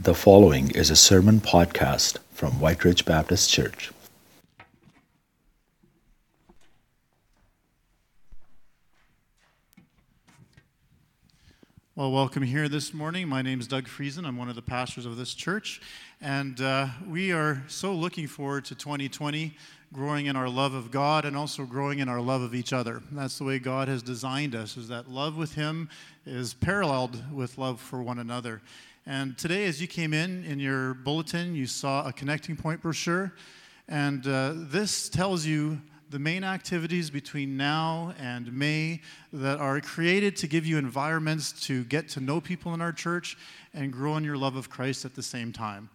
The following is a sermon podcast from Whyte Ridge Baptist Church. Well, welcome here this morning. My name is Doug Friesen. I'm one of the pastors of this church. And uh, we are so looking forward to 2020, growing in our love of God and also growing in our love of each other. That's the way God has designed us, is that love with Him is paralleled with love for one another. And today, as you came in, in your bulletin, you saw a connecting point brochure. And uh, this tells you the main activities between now and May that are created to give you environments to get to know people in our church and grow in your love of Christ at the same time.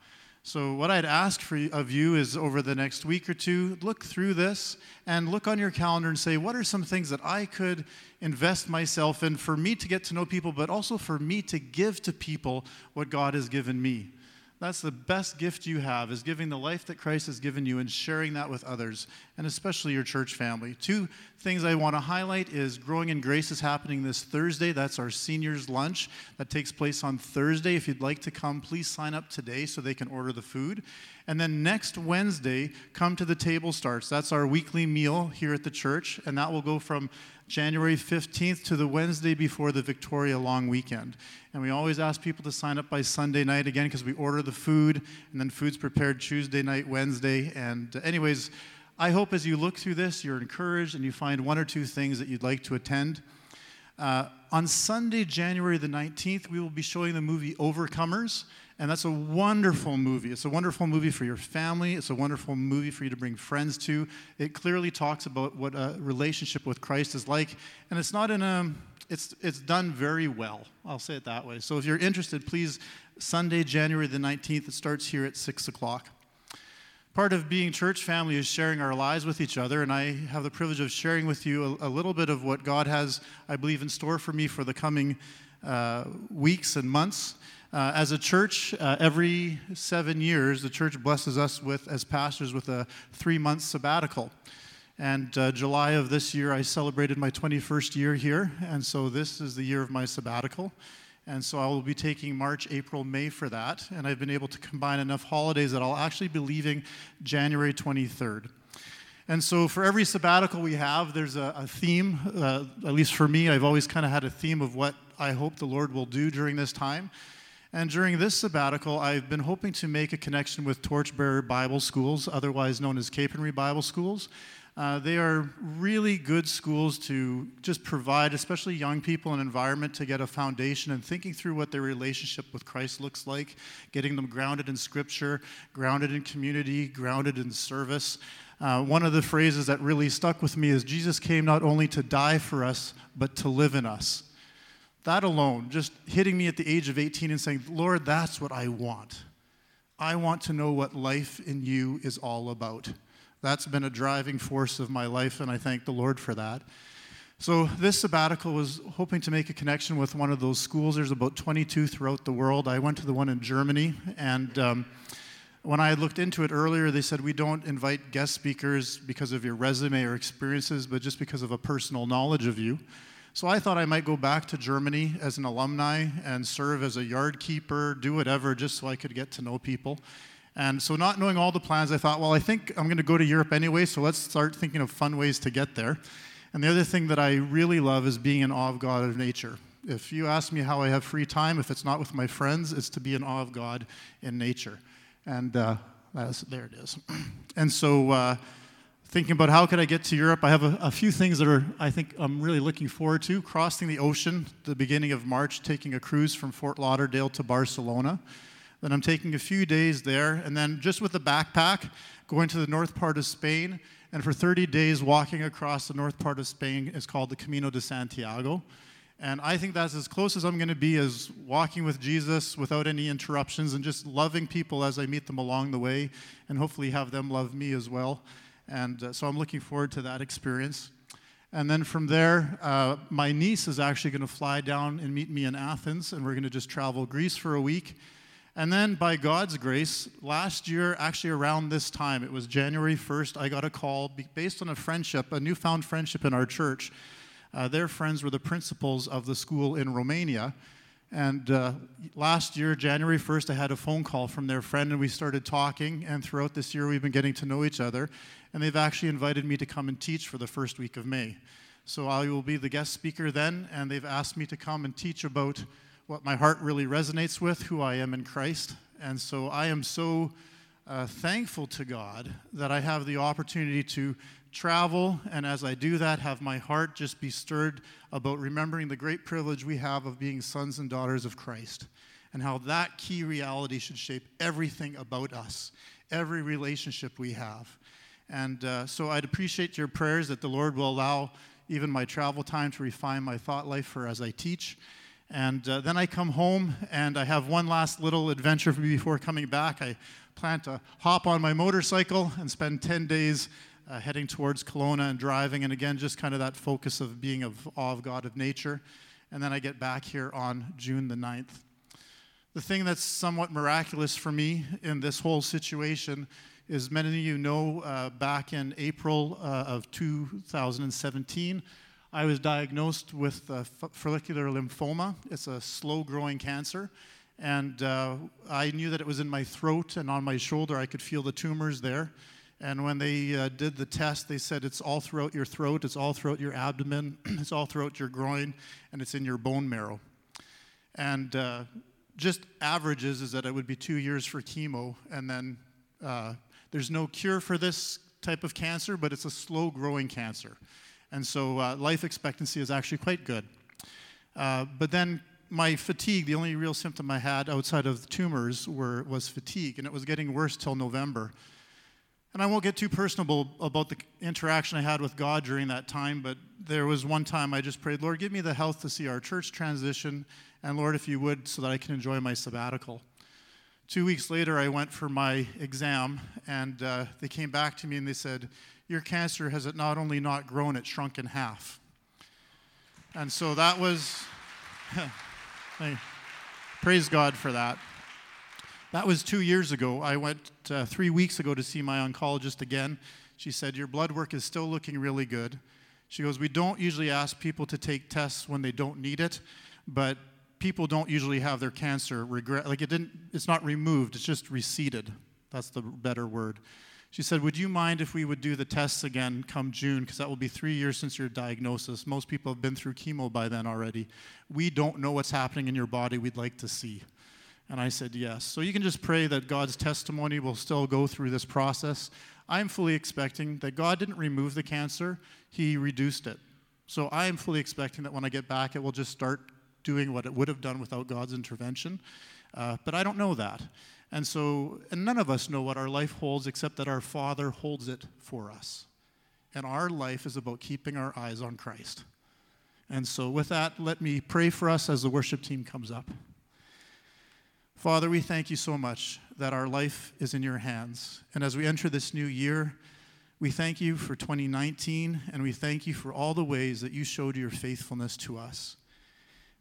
So, what I'd ask for, of you is over the next week or two, look through this and look on your calendar and say, what are some things that I could invest myself in for me to get to know people, but also for me to give to people what God has given me? That's the best gift you have is giving the life that Christ has given you and sharing that with others, and especially your church family. Two things I want to highlight is Growing in Grace is happening this Thursday. That's our seniors lunch that takes place on Thursday. If you'd like to come, please sign up today so they can order the food. And then next Wednesday, come to the table starts. That's our weekly meal here at the church, and that will go from January 15th to the Wednesday before the Victoria long weekend. And we always ask people to sign up by Sunday night again because we order the food and then food's prepared Tuesday night, Wednesday. And, uh, anyways, I hope as you look through this, you're encouraged and you find one or two things that you'd like to attend. Uh, on Sunday, January the 19th, we will be showing the movie Overcomers. And that's a wonderful movie. It's a wonderful movie for your family. It's a wonderful movie for you to bring friends to. It clearly talks about what a relationship with Christ is like. And it's not in a, it's, it's done very well. I'll say it that way. So if you're interested, please, Sunday, January the 19th, it starts here at 6 o'clock. Part of being church family is sharing our lives with each other, and I have the privilege of sharing with you a, a little bit of what God has, I believe, in store for me for the coming uh, weeks and months. Uh, as a church, uh, every seven years, the church blesses us with, as pastors, with a three month sabbatical. And uh, July of this year, I celebrated my 21st year here, and so this is the year of my sabbatical. And so I will be taking March, April, May for that. And I've been able to combine enough holidays that I'll actually be leaving January 23rd. And so for every sabbatical we have, there's a, a theme. Uh, at least for me, I've always kind of had a theme of what I hope the Lord will do during this time. And during this sabbatical, I've been hoping to make a connection with Torchbearer Bible Schools, otherwise known as Capernwray Bible Schools. Uh, they are really good schools to just provide, especially young people, an environment to get a foundation and thinking through what their relationship with Christ looks like, getting them grounded in Scripture, grounded in community, grounded in service. Uh, one of the phrases that really stuck with me is Jesus came not only to die for us, but to live in us. That alone, just hitting me at the age of 18 and saying, Lord, that's what I want. I want to know what life in you is all about. That's been a driving force of my life, and I thank the Lord for that. So, this sabbatical was hoping to make a connection with one of those schools. There's about 22 throughout the world. I went to the one in Germany, and um, when I looked into it earlier, they said we don't invite guest speakers because of your resume or experiences, but just because of a personal knowledge of you. So I thought I might go back to Germany as an alumni and serve as a yard keeper, do whatever, just so I could get to know people. And so, not knowing all the plans, I thought, well, I think I'm going to go to Europe anyway, so let's start thinking of fun ways to get there. And the other thing that I really love is being in awe of God of nature. If you ask me how I have free time, if it's not with my friends, it's to be in awe of God in nature. And uh, there it is. and so, uh, thinking about how could I get to Europe, I have a, a, few things that are I think I'm really looking forward to. Crossing the ocean, the beginning of March, taking a cruise from Fort Lauderdale to Barcelona. Then I'm taking a few days there, and then just with a backpack, going to the north part of Spain, and for 30 days walking across the north part of Spain is called the Camino de Santiago. And I think that's as close as I'm going to be as walking with Jesus without any interruptions and just loving people as I meet them along the way, and hopefully have them love me as well. And uh, so I'm looking forward to that experience. And then from there, uh, my niece is actually going to fly down and meet me in Athens, and we're going to just travel Greece for a week. And then, by God's grace, last year, actually around this time, it was January 1st, I got a call based on a friendship, a newfound friendship in our church. Uh, their friends were the principals of the school in Romania. And uh, last year, January 1st, I had a phone call from their friend, and we started talking. And throughout this year, we've been getting to know each other. And they've actually invited me to come and teach for the first week of May. So I will be the guest speaker then, and they've asked me to come and teach about what my heart really resonates with, who I am in Christ. And so I am so uh, thankful to God that I have the opportunity to travel, and as I do that, have my heart just be stirred about remembering the great privilege we have of being sons and daughters of Christ, and how that key reality should shape everything about us, every relationship we have. And uh, so I'd appreciate your prayers that the Lord will allow even my travel time to refine my thought life for as I teach. And uh, then I come home and I have one last little adventure for me before coming back. I plan to hop on my motorcycle and spend 10 days uh, heading towards Kelowna and driving. And again, just kind of that focus of being of awe of God of nature. And then I get back here on June the 9th. The thing that's somewhat miraculous for me in this whole situation is many of you know uh, back in April uh, of 2017, I was diagnosed with uh, follicular lymphoma. It's a slow growing cancer. And uh, I knew that it was in my throat and on my shoulder. I could feel the tumors there. And when they uh, did the test, they said it's all throughout your throat, it's all throughout your abdomen, it's all throughout your groin, and it's in your bone marrow. And uh, just averages is that it would be two years for chemo, and then uh, there's no cure for this type of cancer, but it's a slow growing cancer. And so uh, life expectancy is actually quite good. Uh, but then my fatigue, the only real symptom I had outside of the tumors were, was fatigue, and it was getting worse till November. And I won't get too personal about the interaction I had with God during that time, but there was one time I just prayed, Lord, give me the health to see our church transition, and Lord, if you would, so that I can enjoy my sabbatical. Two weeks later, I went for my exam, and uh, they came back to me and they said, Your cancer has it not only not grown, it shrunk in half. And so that was, praise God for that. That was two years ago. I went uh, three weeks ago to see my oncologist again. She said, Your blood work is still looking really good. She goes, We don't usually ask people to take tests when they don't need it, but people don't usually have their cancer regret like it didn't it's not removed it's just receded. That's the better word. She said would you mind if we would do the tests again come june? Because that will be three years since your diagnosis. Most people have been through chemo by then already. We don't know what's happening in your body. We'd like to see. And I said, Yes. So you can just pray that God's testimony will still go through this process. I'm fully expecting that God didn't remove the cancer, He reduced it. So I am fully expecting that when I get back, it will just start doing what it would have done without God's intervention. Uh, but I don't know that. And so, and none of us know what our life holds except that our Father holds it for us. And our life is about keeping our eyes on Christ. And so, with that, let me pray for us as the worship team comes up. Father, we thank you so much that our life is in your hands. And as we enter this new year, we thank you for 2019 and we thank you for all the ways that you showed your faithfulness to us.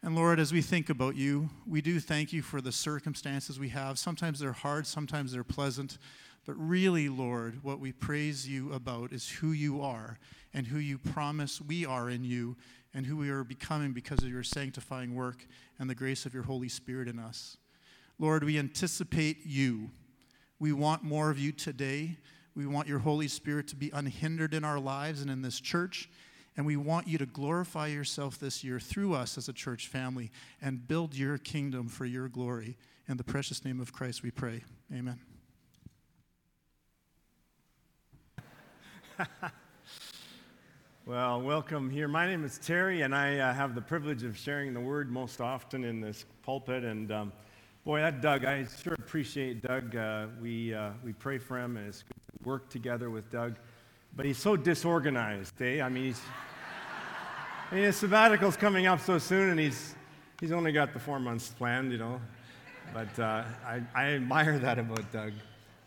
And Lord, as we think about you, we do thank you for the circumstances we have. Sometimes they're hard, sometimes they're pleasant. But really, Lord, what we praise you about is who you are and who you promise we are in you and who we are becoming because of your sanctifying work and the grace of your Holy Spirit in us. Lord, we anticipate you. We want more of you today. We want your Holy Spirit to be unhindered in our lives and in this church. And we want you to glorify yourself this year through us as a church family and build your kingdom for your glory. In the precious name of Christ, we pray. Amen. well, welcome here. My name is Terry, and I uh, have the privilege of sharing the word most often in this pulpit. And um, Boy, that Doug, I sure appreciate Doug. Uh, we, uh, we pray for him, and it's good to work together with Doug. But he's so disorganized, eh? I mean, I mean, his sabbatical's coming up so soon, and he's, he's only got the four months planned, you know. But uh, I, I admire that about Doug.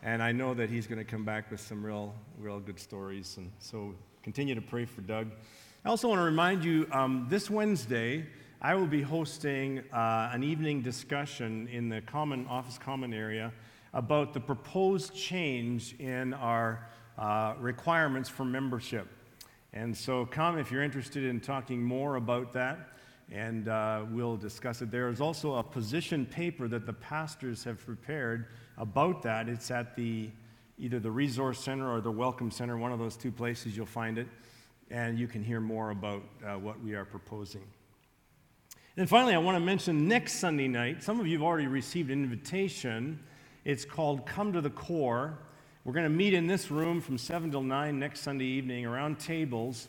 And I know that he's going to come back with some real, real good stories. And so continue to pray for Doug. I also want to remind you um, this Wednesday, I will be hosting uh, an evening discussion in the common office common area about the proposed change in our uh, requirements for membership. And so come if you're interested in talking more about that. and uh, we'll discuss it. There is also a position paper that the pastors have prepared about that. It's at the either the resource center or the welcome center, one of those two places you'll find it, and you can hear more about uh, what we are proposing. And finally, I want to mention next Sunday night. Some of you have already received an invitation. It's called Come to the Core. We're going to meet in this room from 7 till 9 next Sunday evening around tables.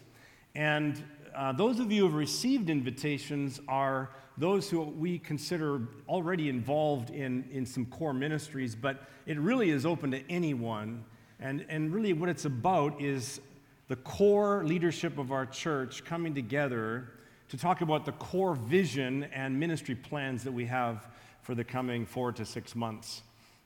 And uh, those of you who have received invitations are those who we consider already involved in, in some core ministries, but it really is open to anyone. And, and really, what it's about is the core leadership of our church coming together to talk about the core vision and ministry plans that we have for the coming four to six months.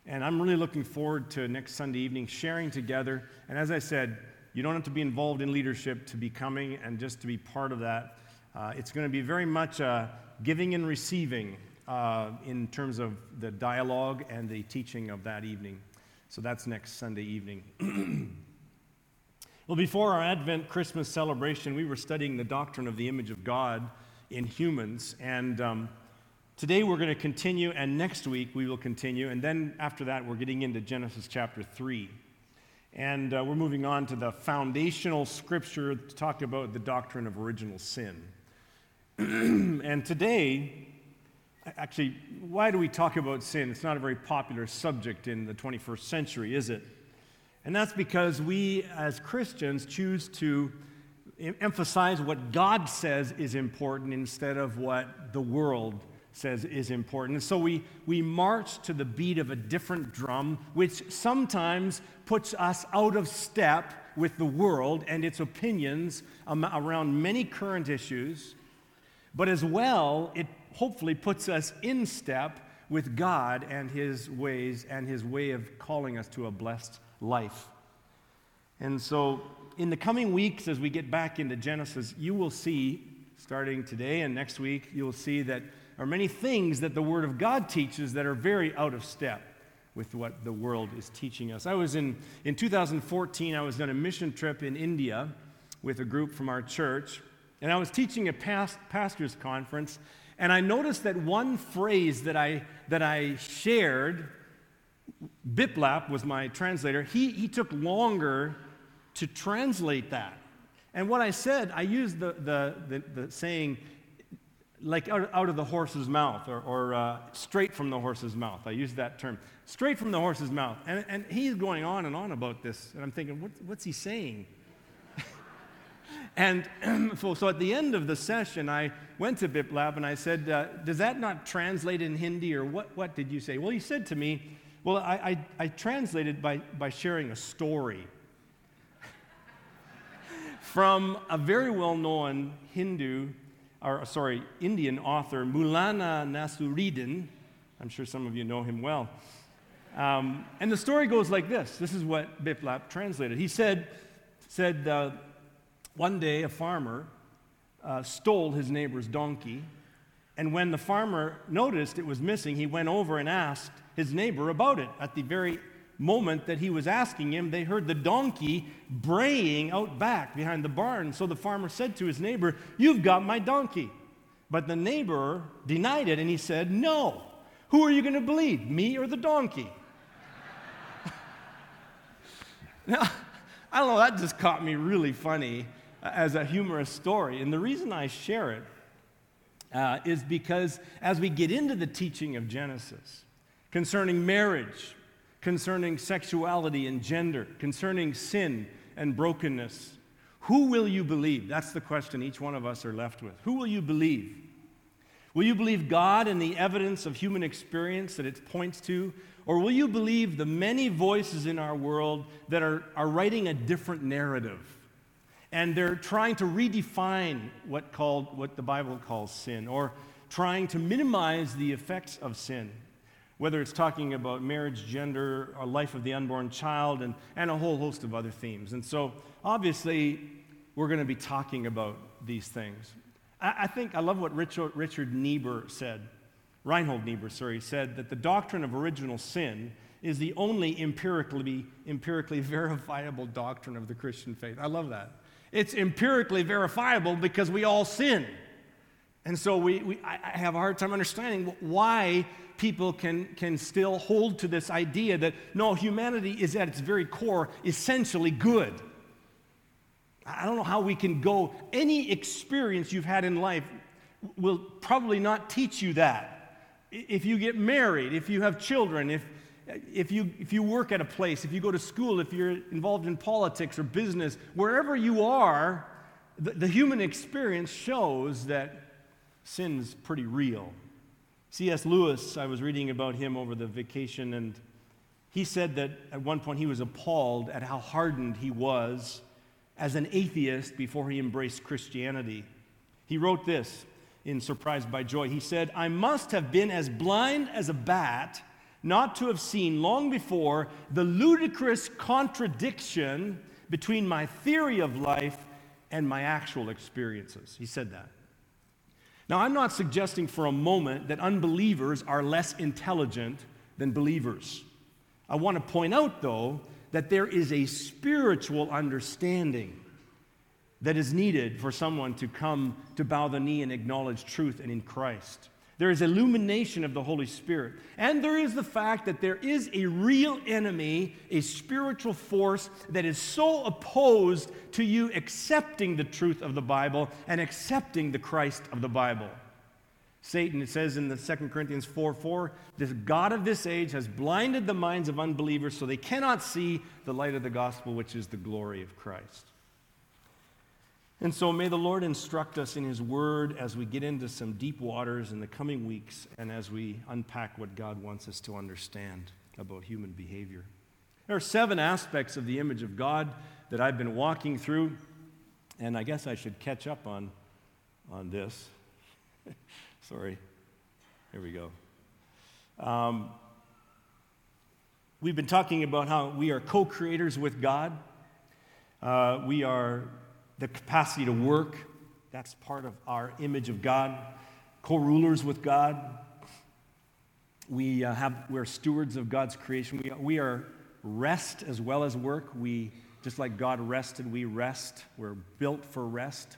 And I'm really looking forward to next Sunday evening sharing together. And as I said, you don't have to be involved in leadership to be coming and just to be part of that. Uh, it's going to be very much a giving and receiving uh, in terms of the dialogue and the teaching of that evening. So that's next Sunday evening. well, before our Advent Christmas celebration, we were studying the doctrine of the image of God in humans. And um, today we're going to continue, and next week we will continue. And then after that, we're getting into Genesis chapter 3. And uh, we're moving on to the foundational scripture to talk about the doctrine of original sin. and today, actually, why do we talk about sin? It's not a very popular subject in the 21st century, is it? And that's because we as Christians choose to emphasize what God says is important instead of what the world says is important. So we, we march to the beat of a different drum, which sometimes puts us out of step with the world and its opinions around many current issues. But as well, it hopefully puts us in step with God and His ways and His way of calling us to a blessed life. And so, in the coming weeks, as we get back into Genesis, you will see, starting today and next week, you will see that are many things that the Word of God teaches that are very out of step with what the world is teaching us. I was in, in 2014, I was on a mission trip in India with a group from our church. And I was teaching a past, pastor's conference, and I noticed that one phrase that I, that I shared, Biplab was my translator, he, he took longer to translate that. And what I said, I used the, the, the, the saying, like out, out, of the horse's mouth, or, or uh, straight from the horse's mouth. I use that term, straight from the horse's mouth. And, and he's going on and on about this, and I'm thinking, what, what's he saying? And so, at the end of the session, I went to Biplab and I said, uh, Does that not translate in Hindi or what, what did you say? Well, he said to me, Well, I, I, I translated by, by sharing a story from a very well known Hindu, or sorry, Indian author, Maulana Nasruddin. I'm sure some of you know him well. Um, and the story goes like this this is what Biplab translated. He said, said uh, one day, a farmer uh, stole his neighbor's donkey, and when the farmer noticed it was missing, he went over and asked his neighbor about it. At the very moment that he was asking him, they heard the donkey braying out back behind the barn. So the farmer said to his neighbor, You've got my donkey. But the neighbor denied it and he said, No. Who are you going to believe, me or the donkey? now, I don't know, that just caught me really funny as a humorous story. And the reason I share it uh, is because as we get into the teaching of Genesis concerning marriage, concerning sexuality and gender, concerning sin and brokenness, who will you believe? That's the question each one of us are left with. Who will you believe? Will you believe God and the evidence of human experience that it points to? Or will you believe the many voices in our world that are, are writing a different narrative? And they're trying to redefine what, called, what the Bible calls sin, or trying to minimize the effects of sin, whether it's talking about marriage, gender, or life of the unborn child, and, and a whole host of other themes. And so, obviously, we're going to be talking about these things. I, I think I love what Richard, Richard Niebuhr said. Reinhold Niebuhr, sorry, said that the doctrine of original sin is the only empirically, empirically verifiable doctrine of the Christian faith. I love that. It's empirically verifiable because we all sin. And so we, we, I have a hard time understanding why people can, can still hold to this idea that no, humanity is at its very core essentially good. I don't know how we can go, any experience you've had in life will probably not teach you that. If you get married, if you have children, if, if, you, if you work at a place, if you go to school, if you're involved in politics or business, wherever you are, the, the human experience shows that sin's pretty real. C.S. Lewis, I was reading about him over the vacation, and he said that at one point he was appalled at how hardened he was as an atheist before he embraced Christianity. He wrote this in Surprised by Joy. He said, I must have been as blind as a bat not to have seen long before the ludicrous contradiction between my theory of life and my actual experiences. He said that. Now, I'm not suggesting for a moment that unbelievers are less intelligent than believers. I want to point out, though, that there is a spiritual understanding that is needed for someone to come to bow the knee and acknowledge truth and in Christ. There is illumination of the Holy Spirit. And there is the fact that there is a real enemy, a spiritual force that is so opposed to you accepting the truth of the Bible and accepting the Christ of the Bible. Satan, it says in the 2 Corinthians 4 4, this God of this age has blinded the minds of unbelievers so they cannot see the light of the gospel, which is the glory of Christ. And so may the Lord instruct us in His Word as we get into some deep waters in the coming weeks and as we unpack what God wants us to understand about human behavior. There are seven aspects of the image of God that I've been walking through, and I guess I should catch up on, on this. Sorry. Here we go. Um, we've been talking about how we are co creators with God. Uh, we are the capacity to work. That's part of our image of God. Co rulers with God. We uh, have, we're stewards of God's creation. We, we are rest as well as work. We, just like God rested, we rest. We're built for rest.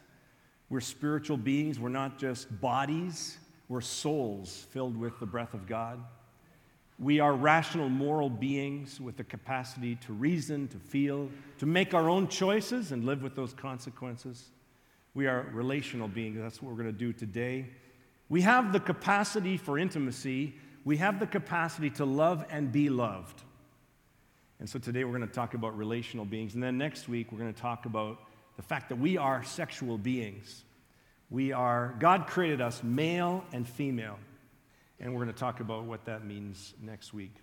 We're spiritual beings. We're not just bodies, we're souls filled with the breath of God. We are rational, moral beings with the capacity to reason, to feel, to make our own choices and live with those consequences. We are relational beings. That's what we're going to do today. We have the capacity for intimacy. We have the capacity to love and be loved. And so today we're going to talk about relational beings. And then next week we're going to talk about the fact that we are sexual beings. We are, God created us male and female. And we're going to talk about what that means next week.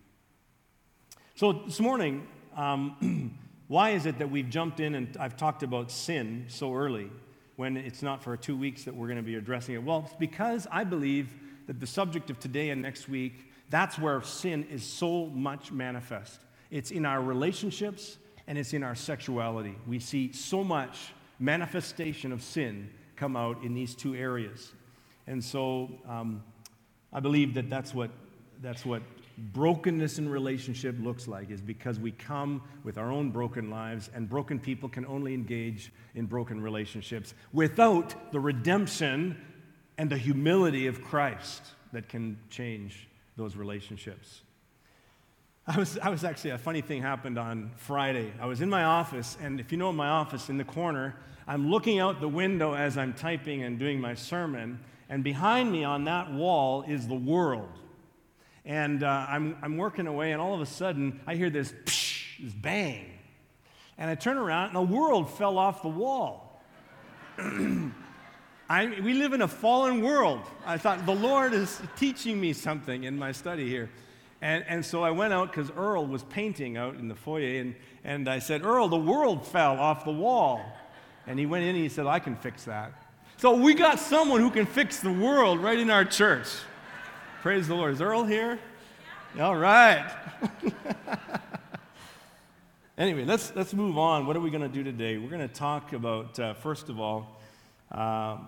So, this morning, um, why is it that we've jumped in and I've talked about sin so early when it's not for two weeks that we're going to be addressing it? Well, it's because I believe that the subject of today and next week, that's where sin is so much manifest. It's in our relationships and it's in our sexuality. We see so much manifestation of sin come out in these two areas. And so, um, I believe that that's what, that's what brokenness in relationship looks like, is because we come with our own broken lives, and broken people can only engage in broken relationships without the redemption and the humility of Christ that can change those relationships. I was, I was actually, a funny thing happened on Friday. I was in my office, and if you know my office, in the corner, I'm looking out the window as I'm typing and doing my sermon, and behind me on that wall is the world. And uh, I'm, I'm working away, and all of a sudden, I hear this, psh, this bang. And I turn around, and the world fell off the wall. I, we live in a fallen world. I thought, the Lord is teaching me something in my study here. And, and so I went out because Earl was painting out in the foyer, and, and I said, Earl, the world fell off the wall. And he went in and he said, I can fix that. So we got someone who can fix the world right in our church. Praise the Lord. Is Earl here? All right. anyway, let's, let's move on. What are we going to do today? We're going to talk about, uh, first of all, uh,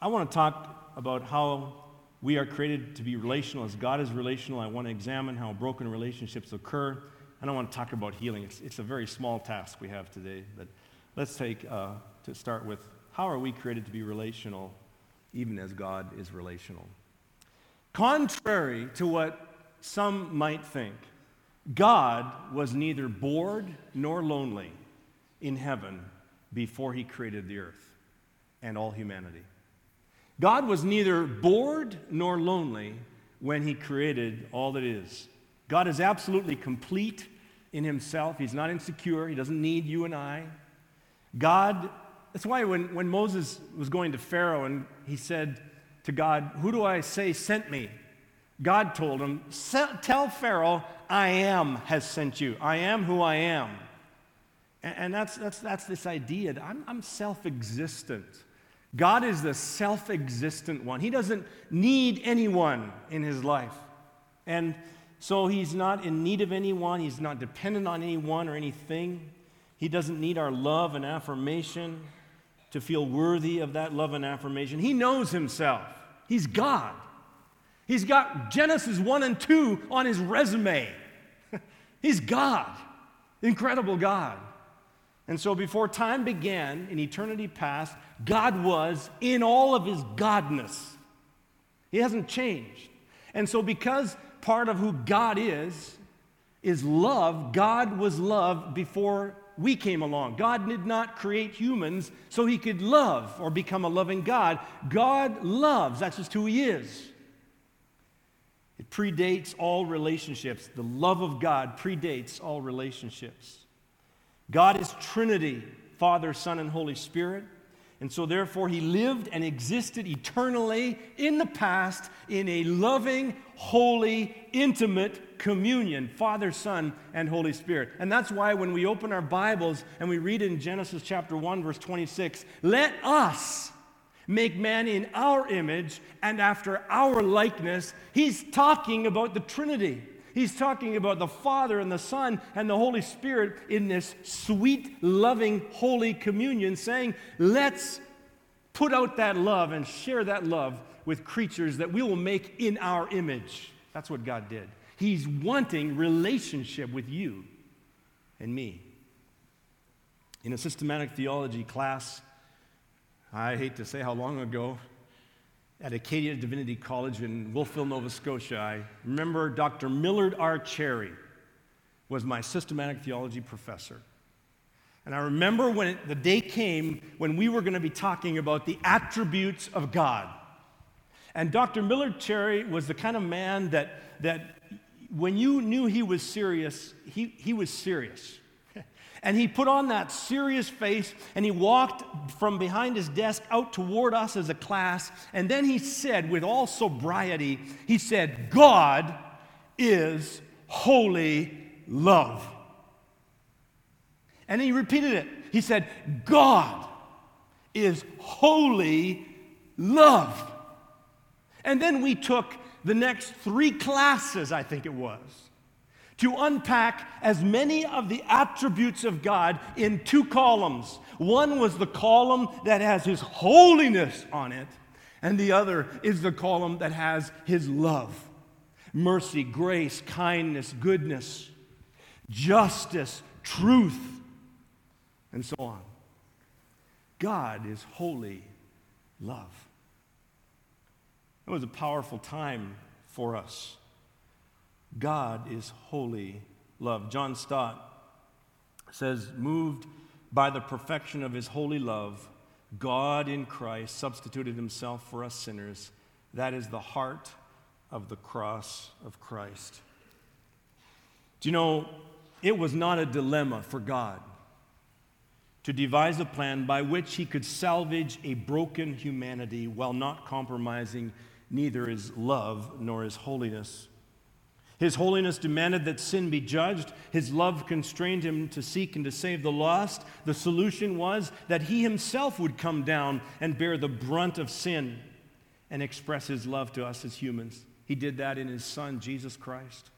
I want to talk about how we are created to be relational. As God is relational, I want to examine how broken relationships occur. And I want to talk about healing. It's, it's a very small task we have today, but let's take uh, to start with how are we created to be relational even as God is relational. Contrary to what some might think, God was neither bored nor lonely in heaven before he created the earth and all humanity. God was neither bored nor lonely when he created all that is. God is absolutely complete in himself. He's not insecure. He doesn't need you and I. God, that's why when, when Moses was going to Pharaoh and he said to God, Who do I say sent me? God told him, Tell Pharaoh, I am has sent you. I am who I am. And, and that's, that's, that's this idea that I'm, I'm self existent. God is the self existent one. He doesn't need anyone in his life. And so he's not in need of anyone, he's not dependent on anyone or anything. He doesn't need our love and affirmation to feel worthy of that love and affirmation. He knows himself, he's God. He's got Genesis 1 and 2 on his resume. he's God, incredible God. And so before time began, in eternity past, God was in all of his godness. He hasn't changed. And so, because part of who God is, is love, God was love before we came along. God did not create humans so he could love or become a loving God. God loves, that's just who he is. It predates all relationships. The love of God predates all relationships. God is Trinity Father, Son, and Holy Spirit. And so, therefore, he lived and existed eternally in the past in a loving, holy, intimate communion Father, Son, and Holy Spirit. And that's why when we open our Bibles and we read in Genesis chapter 1, verse 26, let us make man in our image and after our likeness, he's talking about the Trinity. He's talking about the Father and the Son and the Holy Spirit in this sweet, loving, holy communion, saying, let's put out that love and share that love with creatures that we will make in our image. That's what God did. He's wanting relationship with you and me. In a systematic theology class, I hate to say how long ago, at Acadia Divinity College in Wolfville, Nova Scotia. I remember Dr. Millard R. Cherry was my systematic theology professor. And I remember when it, the day came when we were going to be talking about the attributes of God. And Dr. Millard Cherry was the kind of man that, that when you knew he was serious, he, he was serious. And he put on that serious face and he walked from behind his desk out toward us as a class. And then he said, with all sobriety, he said, God is holy love. And he repeated it. He said, God is holy love. And then we took the next three classes, I think it was to unpack as many of the attributes of God in two columns. One was the column that has His holiness on it, and the other is the column that has His love mercy, grace, kindness, goodness, justice, truth, and so on. God is holy love. It was a powerful time for us. God is holy love. John Stott says, moved by the perfection of his holy love, God in Christ substituted himself for us sinners. That is the heart of the cross of Christ. Do you know, it was not a dilemma for God to devise a plan by which he could salvage a broken humanity while not compromising neither his love nor his holiness. His holiness demanded that sin be judged. His love constrained him to seek and to save the lost. The solution was that he himself would come down and bear the brunt of sin and express his love to us as humans. He did that in his Son, Jesus Christ.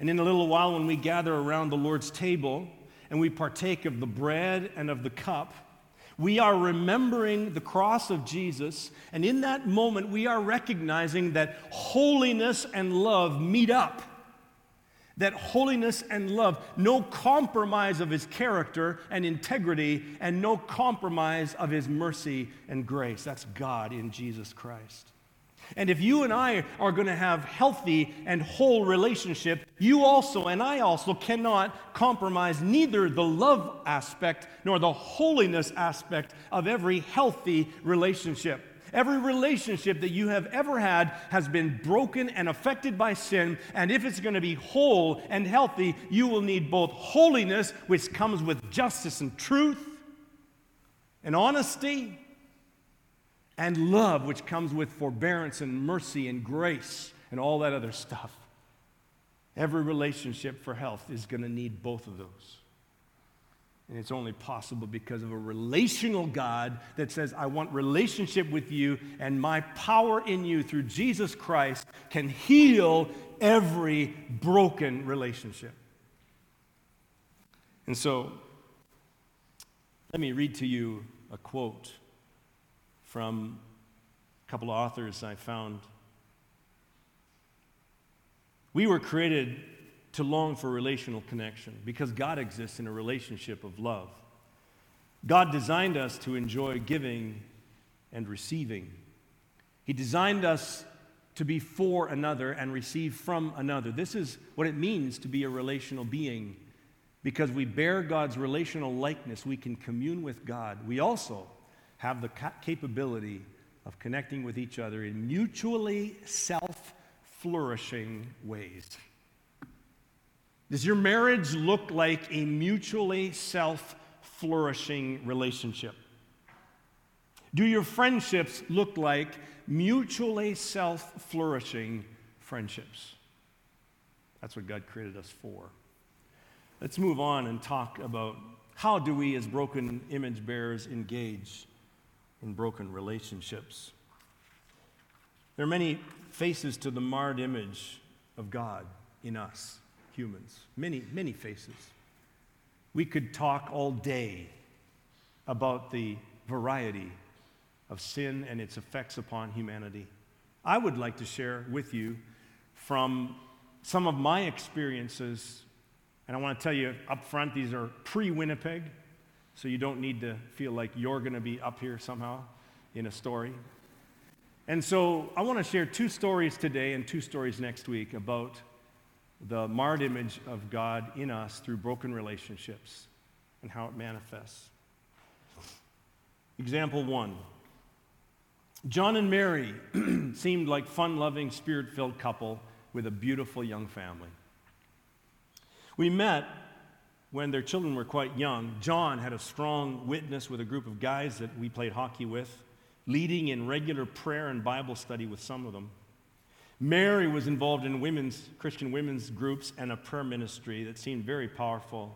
And in a little while, when we gather around the Lord's table and we partake of the bread and of the cup, we are remembering the cross of Jesus, and in that moment, we are recognizing that holiness and love meet up. that holiness and love, no compromise of his character and integrity, and no compromise of his mercy and grace. That's God in Jesus Christ. And if you and I are going to have healthy and whole relationship, you also and I also cannot compromise neither the love aspect nor the holiness aspect of every healthy relationship. Every relationship that you have ever had has been broken and affected by sin. And if it's going to be whole and healthy, you will need both holiness, which comes with justice and truth, and honesty, and love, which comes with forbearance and mercy and grace and all that other stuff. Every relationship for health is going to need both of those. And it's only possible because of a relational God that says, I want relationship with you, and my power in you through Jesus Christ can heal every broken relationship. And so, let me read to you a quote from a couple of authors I found. We were created to long for relational connection because God exists in a relationship of love. God designed us to enjoy giving and receiving. He designed us to be for another and receive from another. This is what it means to be a relational being. Because we bear God's relational likeness, we can commune with God. We also have the capability of connecting with each other in mutually self flourishing ways. Does your marriage look like a mutually self flourishing relationship? Do your friendships look like mutually self flourishing friendships? That's what God created us for. Let's move on and talk about how do we as broken image bearers engage in broken relationships. There are many faces to the marred image of God in us humans, many, many faces. We could talk all day about the variety of sin and its effects upon humanity. I would like to share with you from some of my experiences, and I want to tell you up front, these are pre Winnipeg, so you don't need to feel like you're going to be up here somehow in a story. And so I want to share two stories today and two stories next week about the marred image of God in us through broken relationships and how it manifests. Example one John and Mary seemed like fun loving, spirit filled couple with a beautiful young family. We met when their children were quite young. John had a strong witness with a group of guys that we played hockey with, leading in regular prayer and Bible study with some of them. Mary was involved in women's, Christian women's groups and a prayer ministry that seemed very powerful.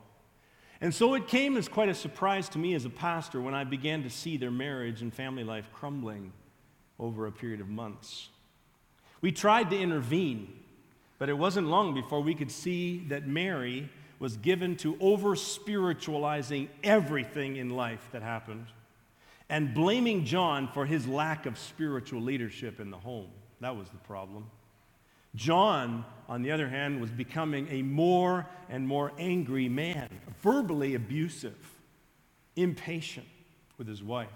And so it came as quite a surprise to me as a pastor when I began to see their marriage and family life crumbling over a period of months. We tried to intervene, but it wasn't long before we could see that Mary was given to over spiritualizing everything in life that happened and blaming John for his lack of spiritual leadership in the home. That was the problem. John, on the other hand, was becoming a more and more angry man, verbally abusive, impatient with his wife,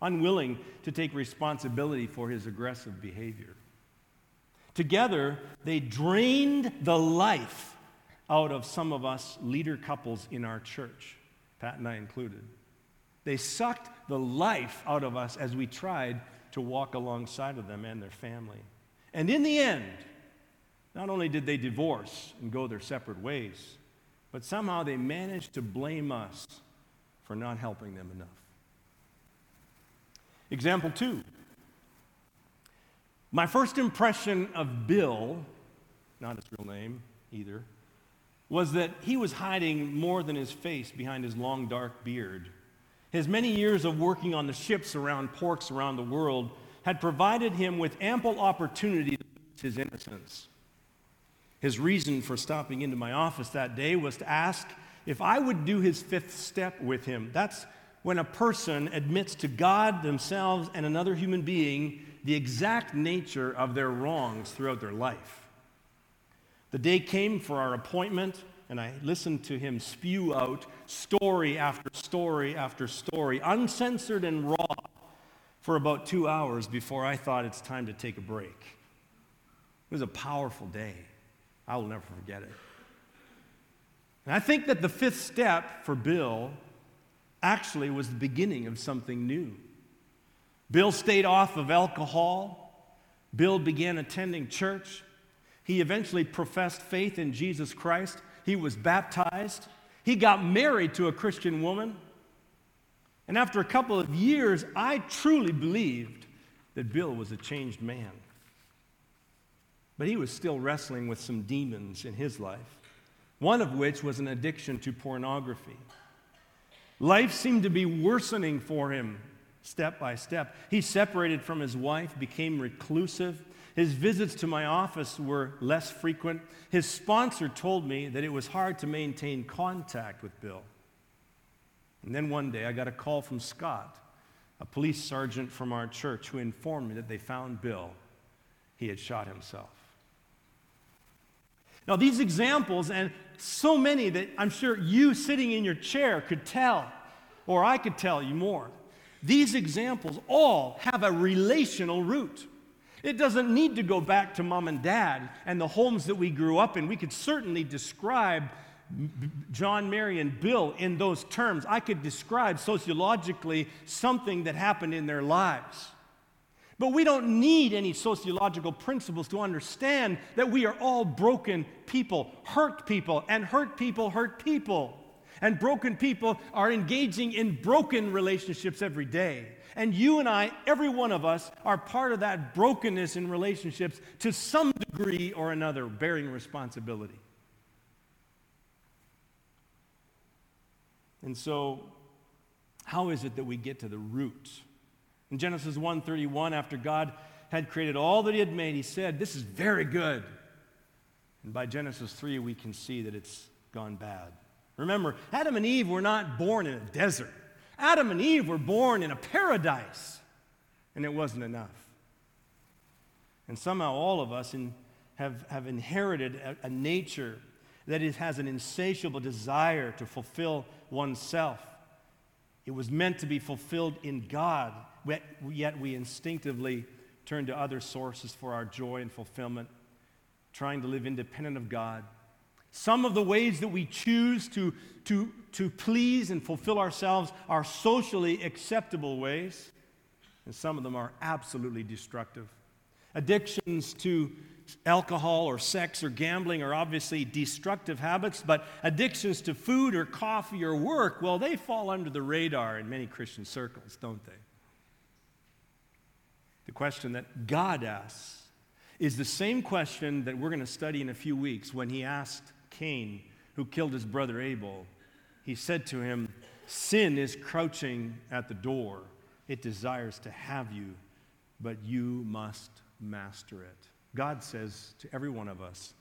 unwilling to take responsibility for his aggressive behavior. Together, they drained the life out of some of us leader couples in our church, Pat and I included. They sucked the life out of us as we tried to walk alongside of them and their family. And in the end, not only did they divorce and go their separate ways, but somehow they managed to blame us for not helping them enough. Example two. My first impression of Bill, not his real name either, was that he was hiding more than his face behind his long dark beard. His many years of working on the ships around ports around the world had provided him with ample opportunity to lose his innocence. His reason for stopping into my office that day was to ask if I would do his fifth step with him. That's when a person admits to God, themselves, and another human being the exact nature of their wrongs throughout their life. The day came for our appointment, and I listened to him spew out story after story after story, uncensored and raw, for about two hours before I thought it's time to take a break. It was a powerful day. I will never forget it. And I think that the fifth step for Bill actually was the beginning of something new. Bill stayed off of alcohol. Bill began attending church. He eventually professed faith in Jesus Christ. He was baptized. He got married to a Christian woman. And after a couple of years, I truly believed that Bill was a changed man. But he was still wrestling with some demons in his life, one of which was an addiction to pornography. Life seemed to be worsening for him step by step. He separated from his wife, became reclusive. His visits to my office were less frequent. His sponsor told me that it was hard to maintain contact with Bill. And then one day I got a call from Scott, a police sergeant from our church, who informed me that they found Bill. He had shot himself. Now, these examples, and so many that I'm sure you sitting in your chair could tell, or I could tell you more. These examples all have a relational root. It doesn't need to go back to mom and dad and the homes that we grew up in. We could certainly describe John, Mary, and Bill in those terms. I could describe sociologically something that happened in their lives. But we don't need any sociological principles to understand that we are all broken people, hurt people, and hurt people hurt people. And broken people are engaging in broken relationships every day. And you and I, every one of us, are part of that brokenness in relationships to some degree or another, bearing responsibility. And so, how is it that we get to the root? In Genesis 1:31, after God had created all that he had made, he said, This is very good. And by Genesis 3, we can see that it's gone bad. Remember, Adam and Eve were not born in a desert. Adam and Eve were born in a paradise, and it wasn't enough. And somehow all of us in, have, have inherited a, a nature that has an insatiable desire to fulfill oneself. It was meant to be fulfilled in God, yet we instinctively turn to other sources for our joy and fulfillment, trying to live independent of God. Some of the ways that we choose to, to, to please and fulfill ourselves are socially acceptable ways, and some of them are absolutely destructive. Addictions to alcohol or sex or gambling are obviously destructive habits, but addictions to food or coffee or work, well, they fall under the radar in many Christian circles, don't they? The question that God asks is the same question that we're going to study in a few weeks when he asked Cain, who killed his brother Abel. He said to him, Sin is crouching at the door. It desires to have you, but you must master it. God says to every one of us,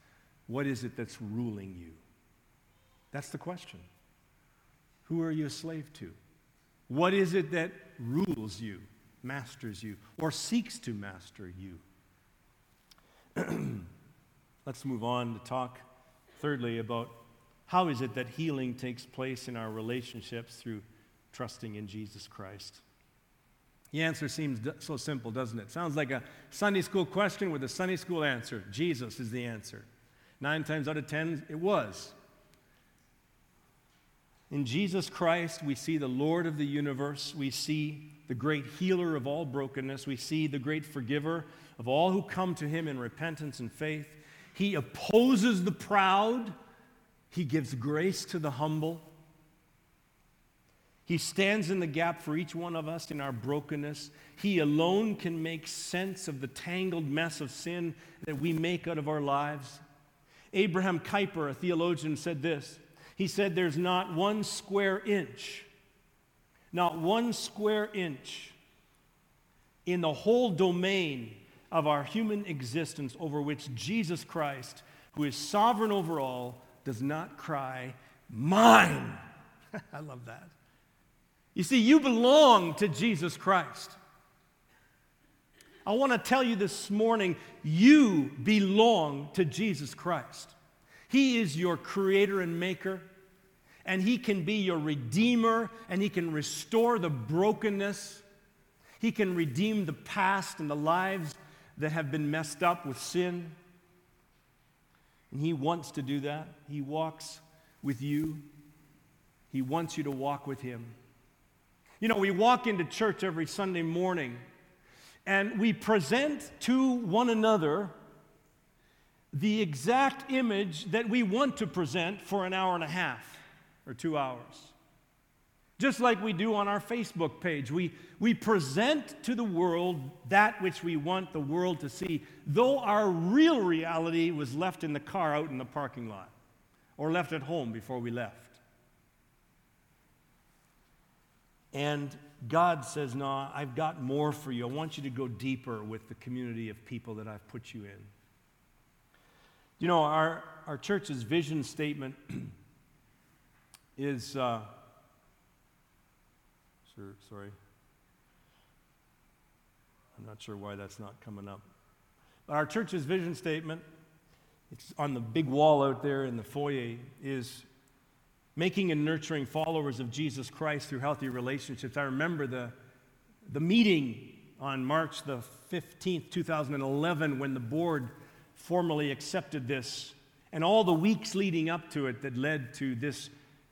What is it that's ruling you? That's the question. Who are you a slave to? What is it that rules you, masters you, or seeks to master you? Let's move on to talk, thirdly, about how is it that healing takes place in our relationships through trusting in Jesus Christ. The answer seems so simple, doesn't it? Sounds like a Sunday school question with a Sunday school answer. Jesus is the answer. Nine times out of ten, it was. In Jesus Christ, we see the Lord of the universe. We see the great healer of all brokenness. We see the great forgiver of all who come to him in repentance and faith. He opposes the proud, he gives grace to the humble. He stands in the gap for each one of us in our brokenness. He alone can make sense of the tangled mess of sin that we make out of our lives. Abraham Kuyper, a theologian, said this He said, There's not one square inch, not one square inch in the whole domain of our human existence over which Jesus Christ, who is sovereign over all, does not cry, Mine. I love that. You see, you belong to Jesus Christ. I want to tell you this morning you belong to Jesus Christ. He is your creator and maker, and He can be your redeemer, and He can restore the brokenness. He can redeem the past and the lives that have been messed up with sin. And He wants to do that. He walks with you, He wants you to walk with Him. You know, we walk into church every Sunday morning and we present to one another the exact image that we want to present for an hour and a half or two hours. Just like we do on our Facebook page, we, we present to the world that which we want the world to see, though our real reality was left in the car out in the parking lot or left at home before we left. And God says, No, I've got more for you. I want you to go deeper with the community of people that I've put you in. You know, our, our church's vision statement is, uh, sure, sorry. I'm not sure why that's not coming up. But our church's vision statement, it's on the big wall out there in the foyer, is making and nurturing followers of Jesus Christ through healthy relationships. I remember the, the meeting on March the 15th, 2011, when the board formally accepted this, and all the weeks leading up to it that led to this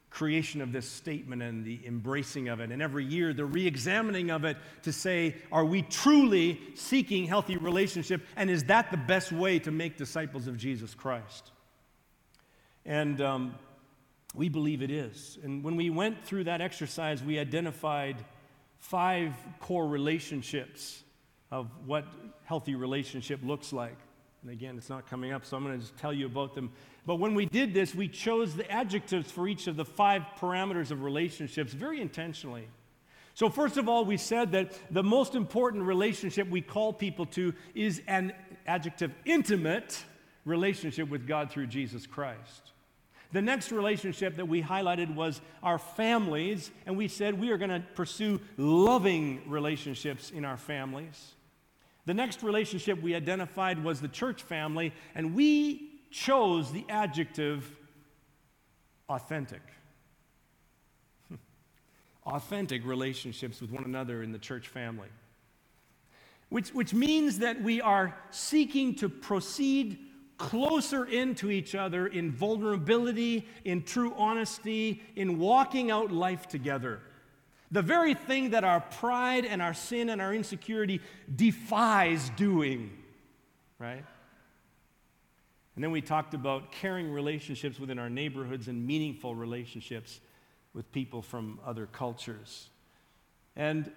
creation of this statement and the embracing of it. And every year, the re examining of it to say, are we truly seeking healthy relationship? And is that the best way to make disciples of Jesus Christ? And um, we believe it is. And when we went through that exercise, we identified five core relationships of what healthy relationship looks like. And again, it's not coming up, so I'm going to just tell you about them. But when we did this, we chose the adjectives for each of the five parameters of relationships very intentionally. So, first of all, we said that the most important relationship we call people to is an adjective intimate relationship with God through Jesus Christ. The next relationship that we highlighted was our families, and we said we are going to pursue loving relationships in our families. The next relationship we identified was the church family, and we chose the adjective authentic. authentic relationships with one another in the church family. Which, which means that we are seeking to proceed closer into each other in vulnerability, in true honesty, in walking out life together. The very thing that our pride and our sin and our insecurity defies doing, right? And then we talked about caring relationships within our neighborhoods and meaningful relationships with people from other cultures. And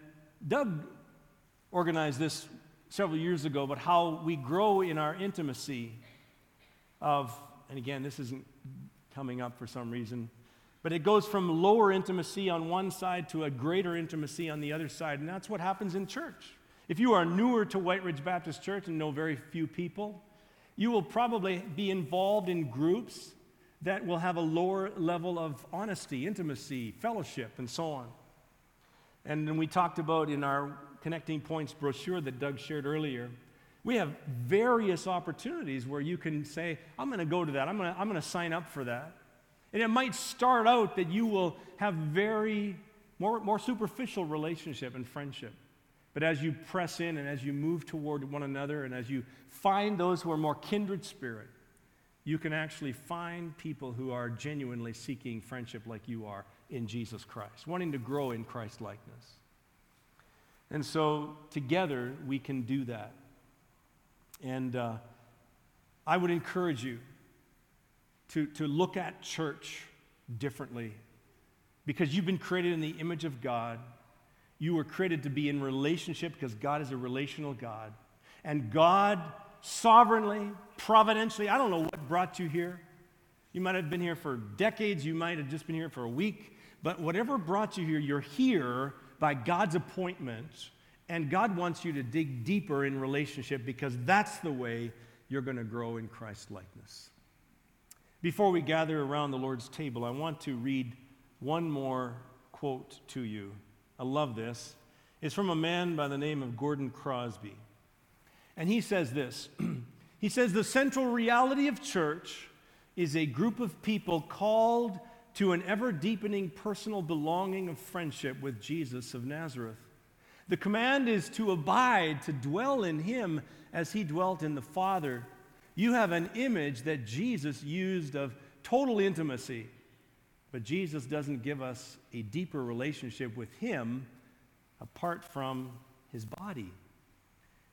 Doug organized this several years ago about how we grow in our intimacy of, and again, this isn't coming up for some reason, but it goes from lower intimacy on one side to a greater intimacy on the other side. And that's what happens in church. If you are newer to Whyte Ridge Baptist Church and know very few people, you will probably be involved in groups that will have a lower level of honesty, intimacy, fellowship, and so on. And then we talked about in our Connecting Points brochure that Doug shared earlier, we have various opportunities where you can say, I'm going to go to that, I'm going to, sign up for that. And it might start out that you will have very, more, more superficial relationship and friendship. But as you press in and as you move toward one another and as you find those who are more kindred spirit, you can actually find people who are genuinely seeking friendship like you are in Jesus Christ, wanting to grow in Christ likeness. And so together we can do that. And uh, I would encourage you to, to look at church differently because you've been created in the image of God. You were created to be in relationship because God is a relational God. And God sovereignly, providentially, I don't know what brought you here. You might have been here for decades, you might have just been here for a week, but whatever brought you here, you're here by God's appointment. And God wants you to dig deeper in relationship because that's the way you're going to grow in Christ likeness. Before we gather around the Lord's table, I want to read one more quote to you. I love this. It's from a man by the name of Gordon Crosby. And he says this He says, The central reality of church is a group of people called to an ever deepening personal belonging of friendship with Jesus of Nazareth. The command is to abide, to dwell in him as he dwelt in the Father. You have an image that Jesus used of total intimacy, but Jesus doesn't give us a deeper relationship with him apart from his body.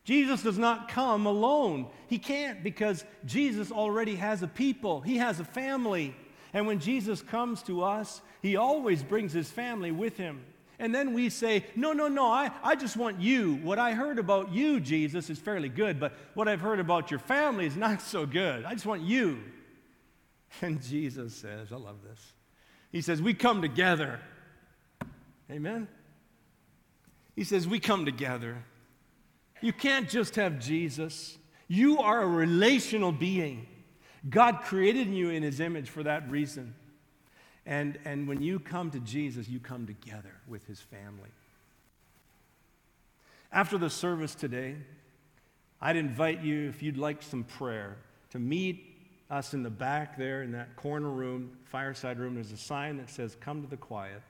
Jesus does not come alone. He can't because Jesus already has a people, he has a family. And when Jesus comes to us, he always brings his family with him. And then we say, No, no, no, I, I just want you. What I heard about you, Jesus, is fairly good, but what I've heard about your family is not so good. I just want you. And Jesus says, I love this. He says, We come together. Amen? He says, We come together. You can't just have Jesus, you are a relational being. God created you in his image for that reason. And, and when you come to Jesus, you come together with his family. After the service today, I'd invite you, if you'd like some prayer, to meet us in the back there in that corner room, fireside room. There's a sign that says, Come to the quiet.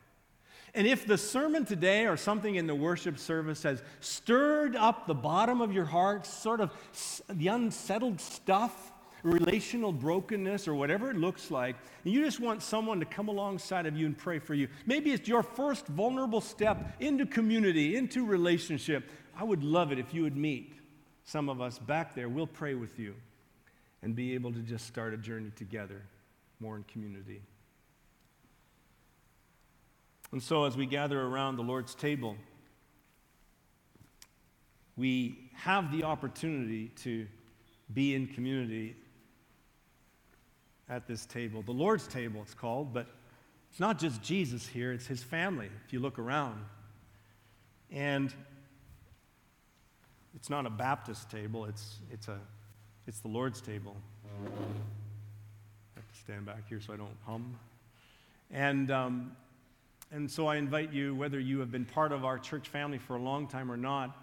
And if the sermon today or something in the worship service has stirred up the bottom of your heart, sort of the unsettled stuff, relational brokenness, or whatever it looks like, and you just want someone to come alongside of you and pray for you, maybe it's your first vulnerable step into community, into relationship. I would love it if you would meet some of us back there. We'll pray with you and be able to just start a journey together more in community. And so, as we gather around the Lord's table, we have the opportunity to be in community at this table. The Lord's table, it's called, but it's not just Jesus here, it's his family, if you look around. And it's not a Baptist table, it's, it's, a, it's the Lord's table. I have to stand back here so I don't hum. And um, and so I invite you, whether you have been part of our church family for a long time or not,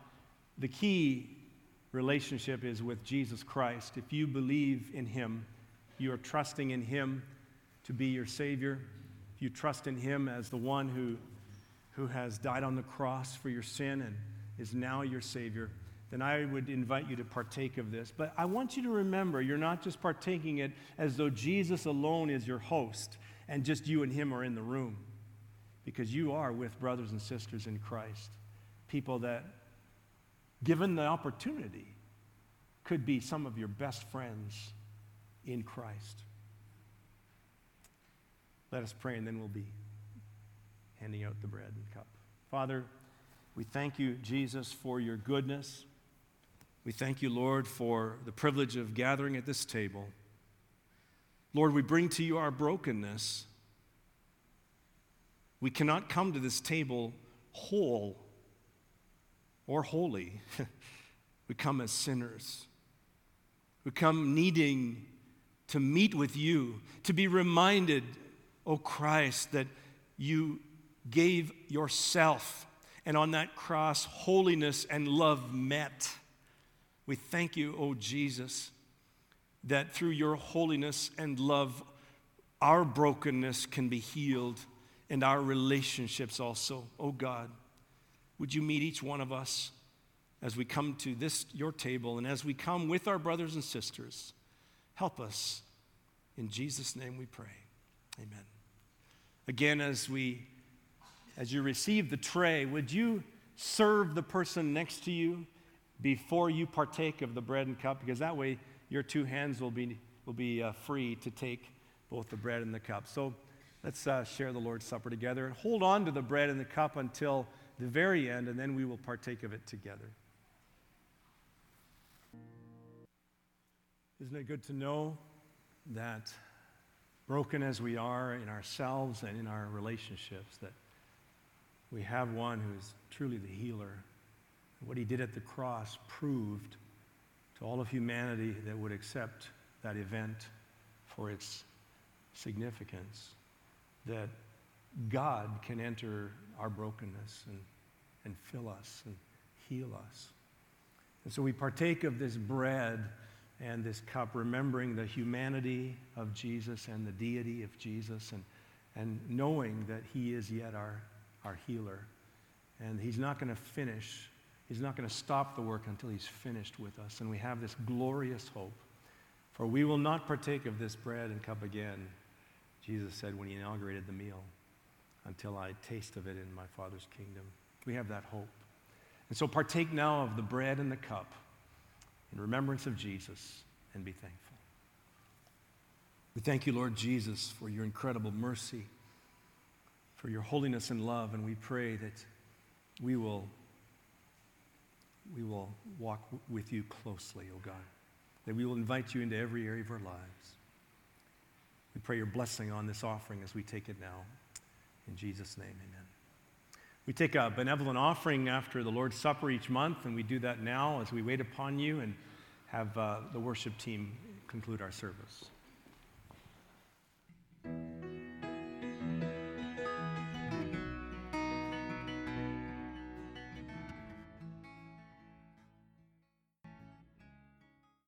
the key relationship is with Jesus Christ. If you believe in Him, you are trusting in Him to be your Savior. You trust in Him as the one who, who has died on the cross for your sin and is now your Savior, then I would invite you to partake of this. But I want you to remember you're not just partaking it as though Jesus alone is your host and just you and Him are in the room because you are with brothers and sisters in Christ, people that, given the opportunity, could be some of your best friends in Christ. Let us pray, and then we'll be handing out the bread and cup. Father, we thank you, Jesus, for your goodness. We thank you, Lord, for the privilege of gathering at this table. Lord, we bring to you our brokenness. We cannot come to this table whole or holy. we come as sinners. We come needing to meet with you, to be reminded, oh Christ, that you gave yourself, and on that cross, holiness and love met. We thank you, oh Jesus, that through your holiness and love, our brokenness can be healed and our relationships also. Oh God, would you meet each one of us as we come to this, your table, and as we come with our brothers and sisters? Help us. In Jesus' name we pray. Amen. Again, as we as you receive the tray, would you serve the person next to you before you partake of the bread and cup? Because that way your two hands will be, will be uh, free to take both the bread and the cup. So Let's uh, share the Lord's Supper together and hold on to the bread and the cup until the very end, and then we will partake of it together. Isn't it good to know that, broken as we are in ourselves and in our relationships, that we have one who is truly the healer? What he did at the cross proved to all of humanity that would accept that event for its significance that God can enter our brokenness and, and fill us and heal us. And so we partake of this bread and this cup, remembering the humanity of Jesus and the deity of Jesus, and, and knowing that He is yet our, our healer. And He's not going to finish, He's not going to stop the work until He's finished with us. And we have this glorious hope. For we will not partake of this bread and cup again, Jesus said when He inaugurated the meal, until I taste of it in my Father's kingdom. We have that hope. And so partake now of the bread and the cup in remembrance of Jesus and be thankful. We thank you, Lord Jesus, for your incredible mercy, for your holiness and love, and we pray that we will, we will walk with you closely, O oh God, that we will invite you into every area of our lives. We pray your blessing on this offering as we take it now. In Jesus' name, amen. We take a benevolent offering after the Lord's Supper each month, and we do that now as we wait upon you and have uh, the worship team conclude our service.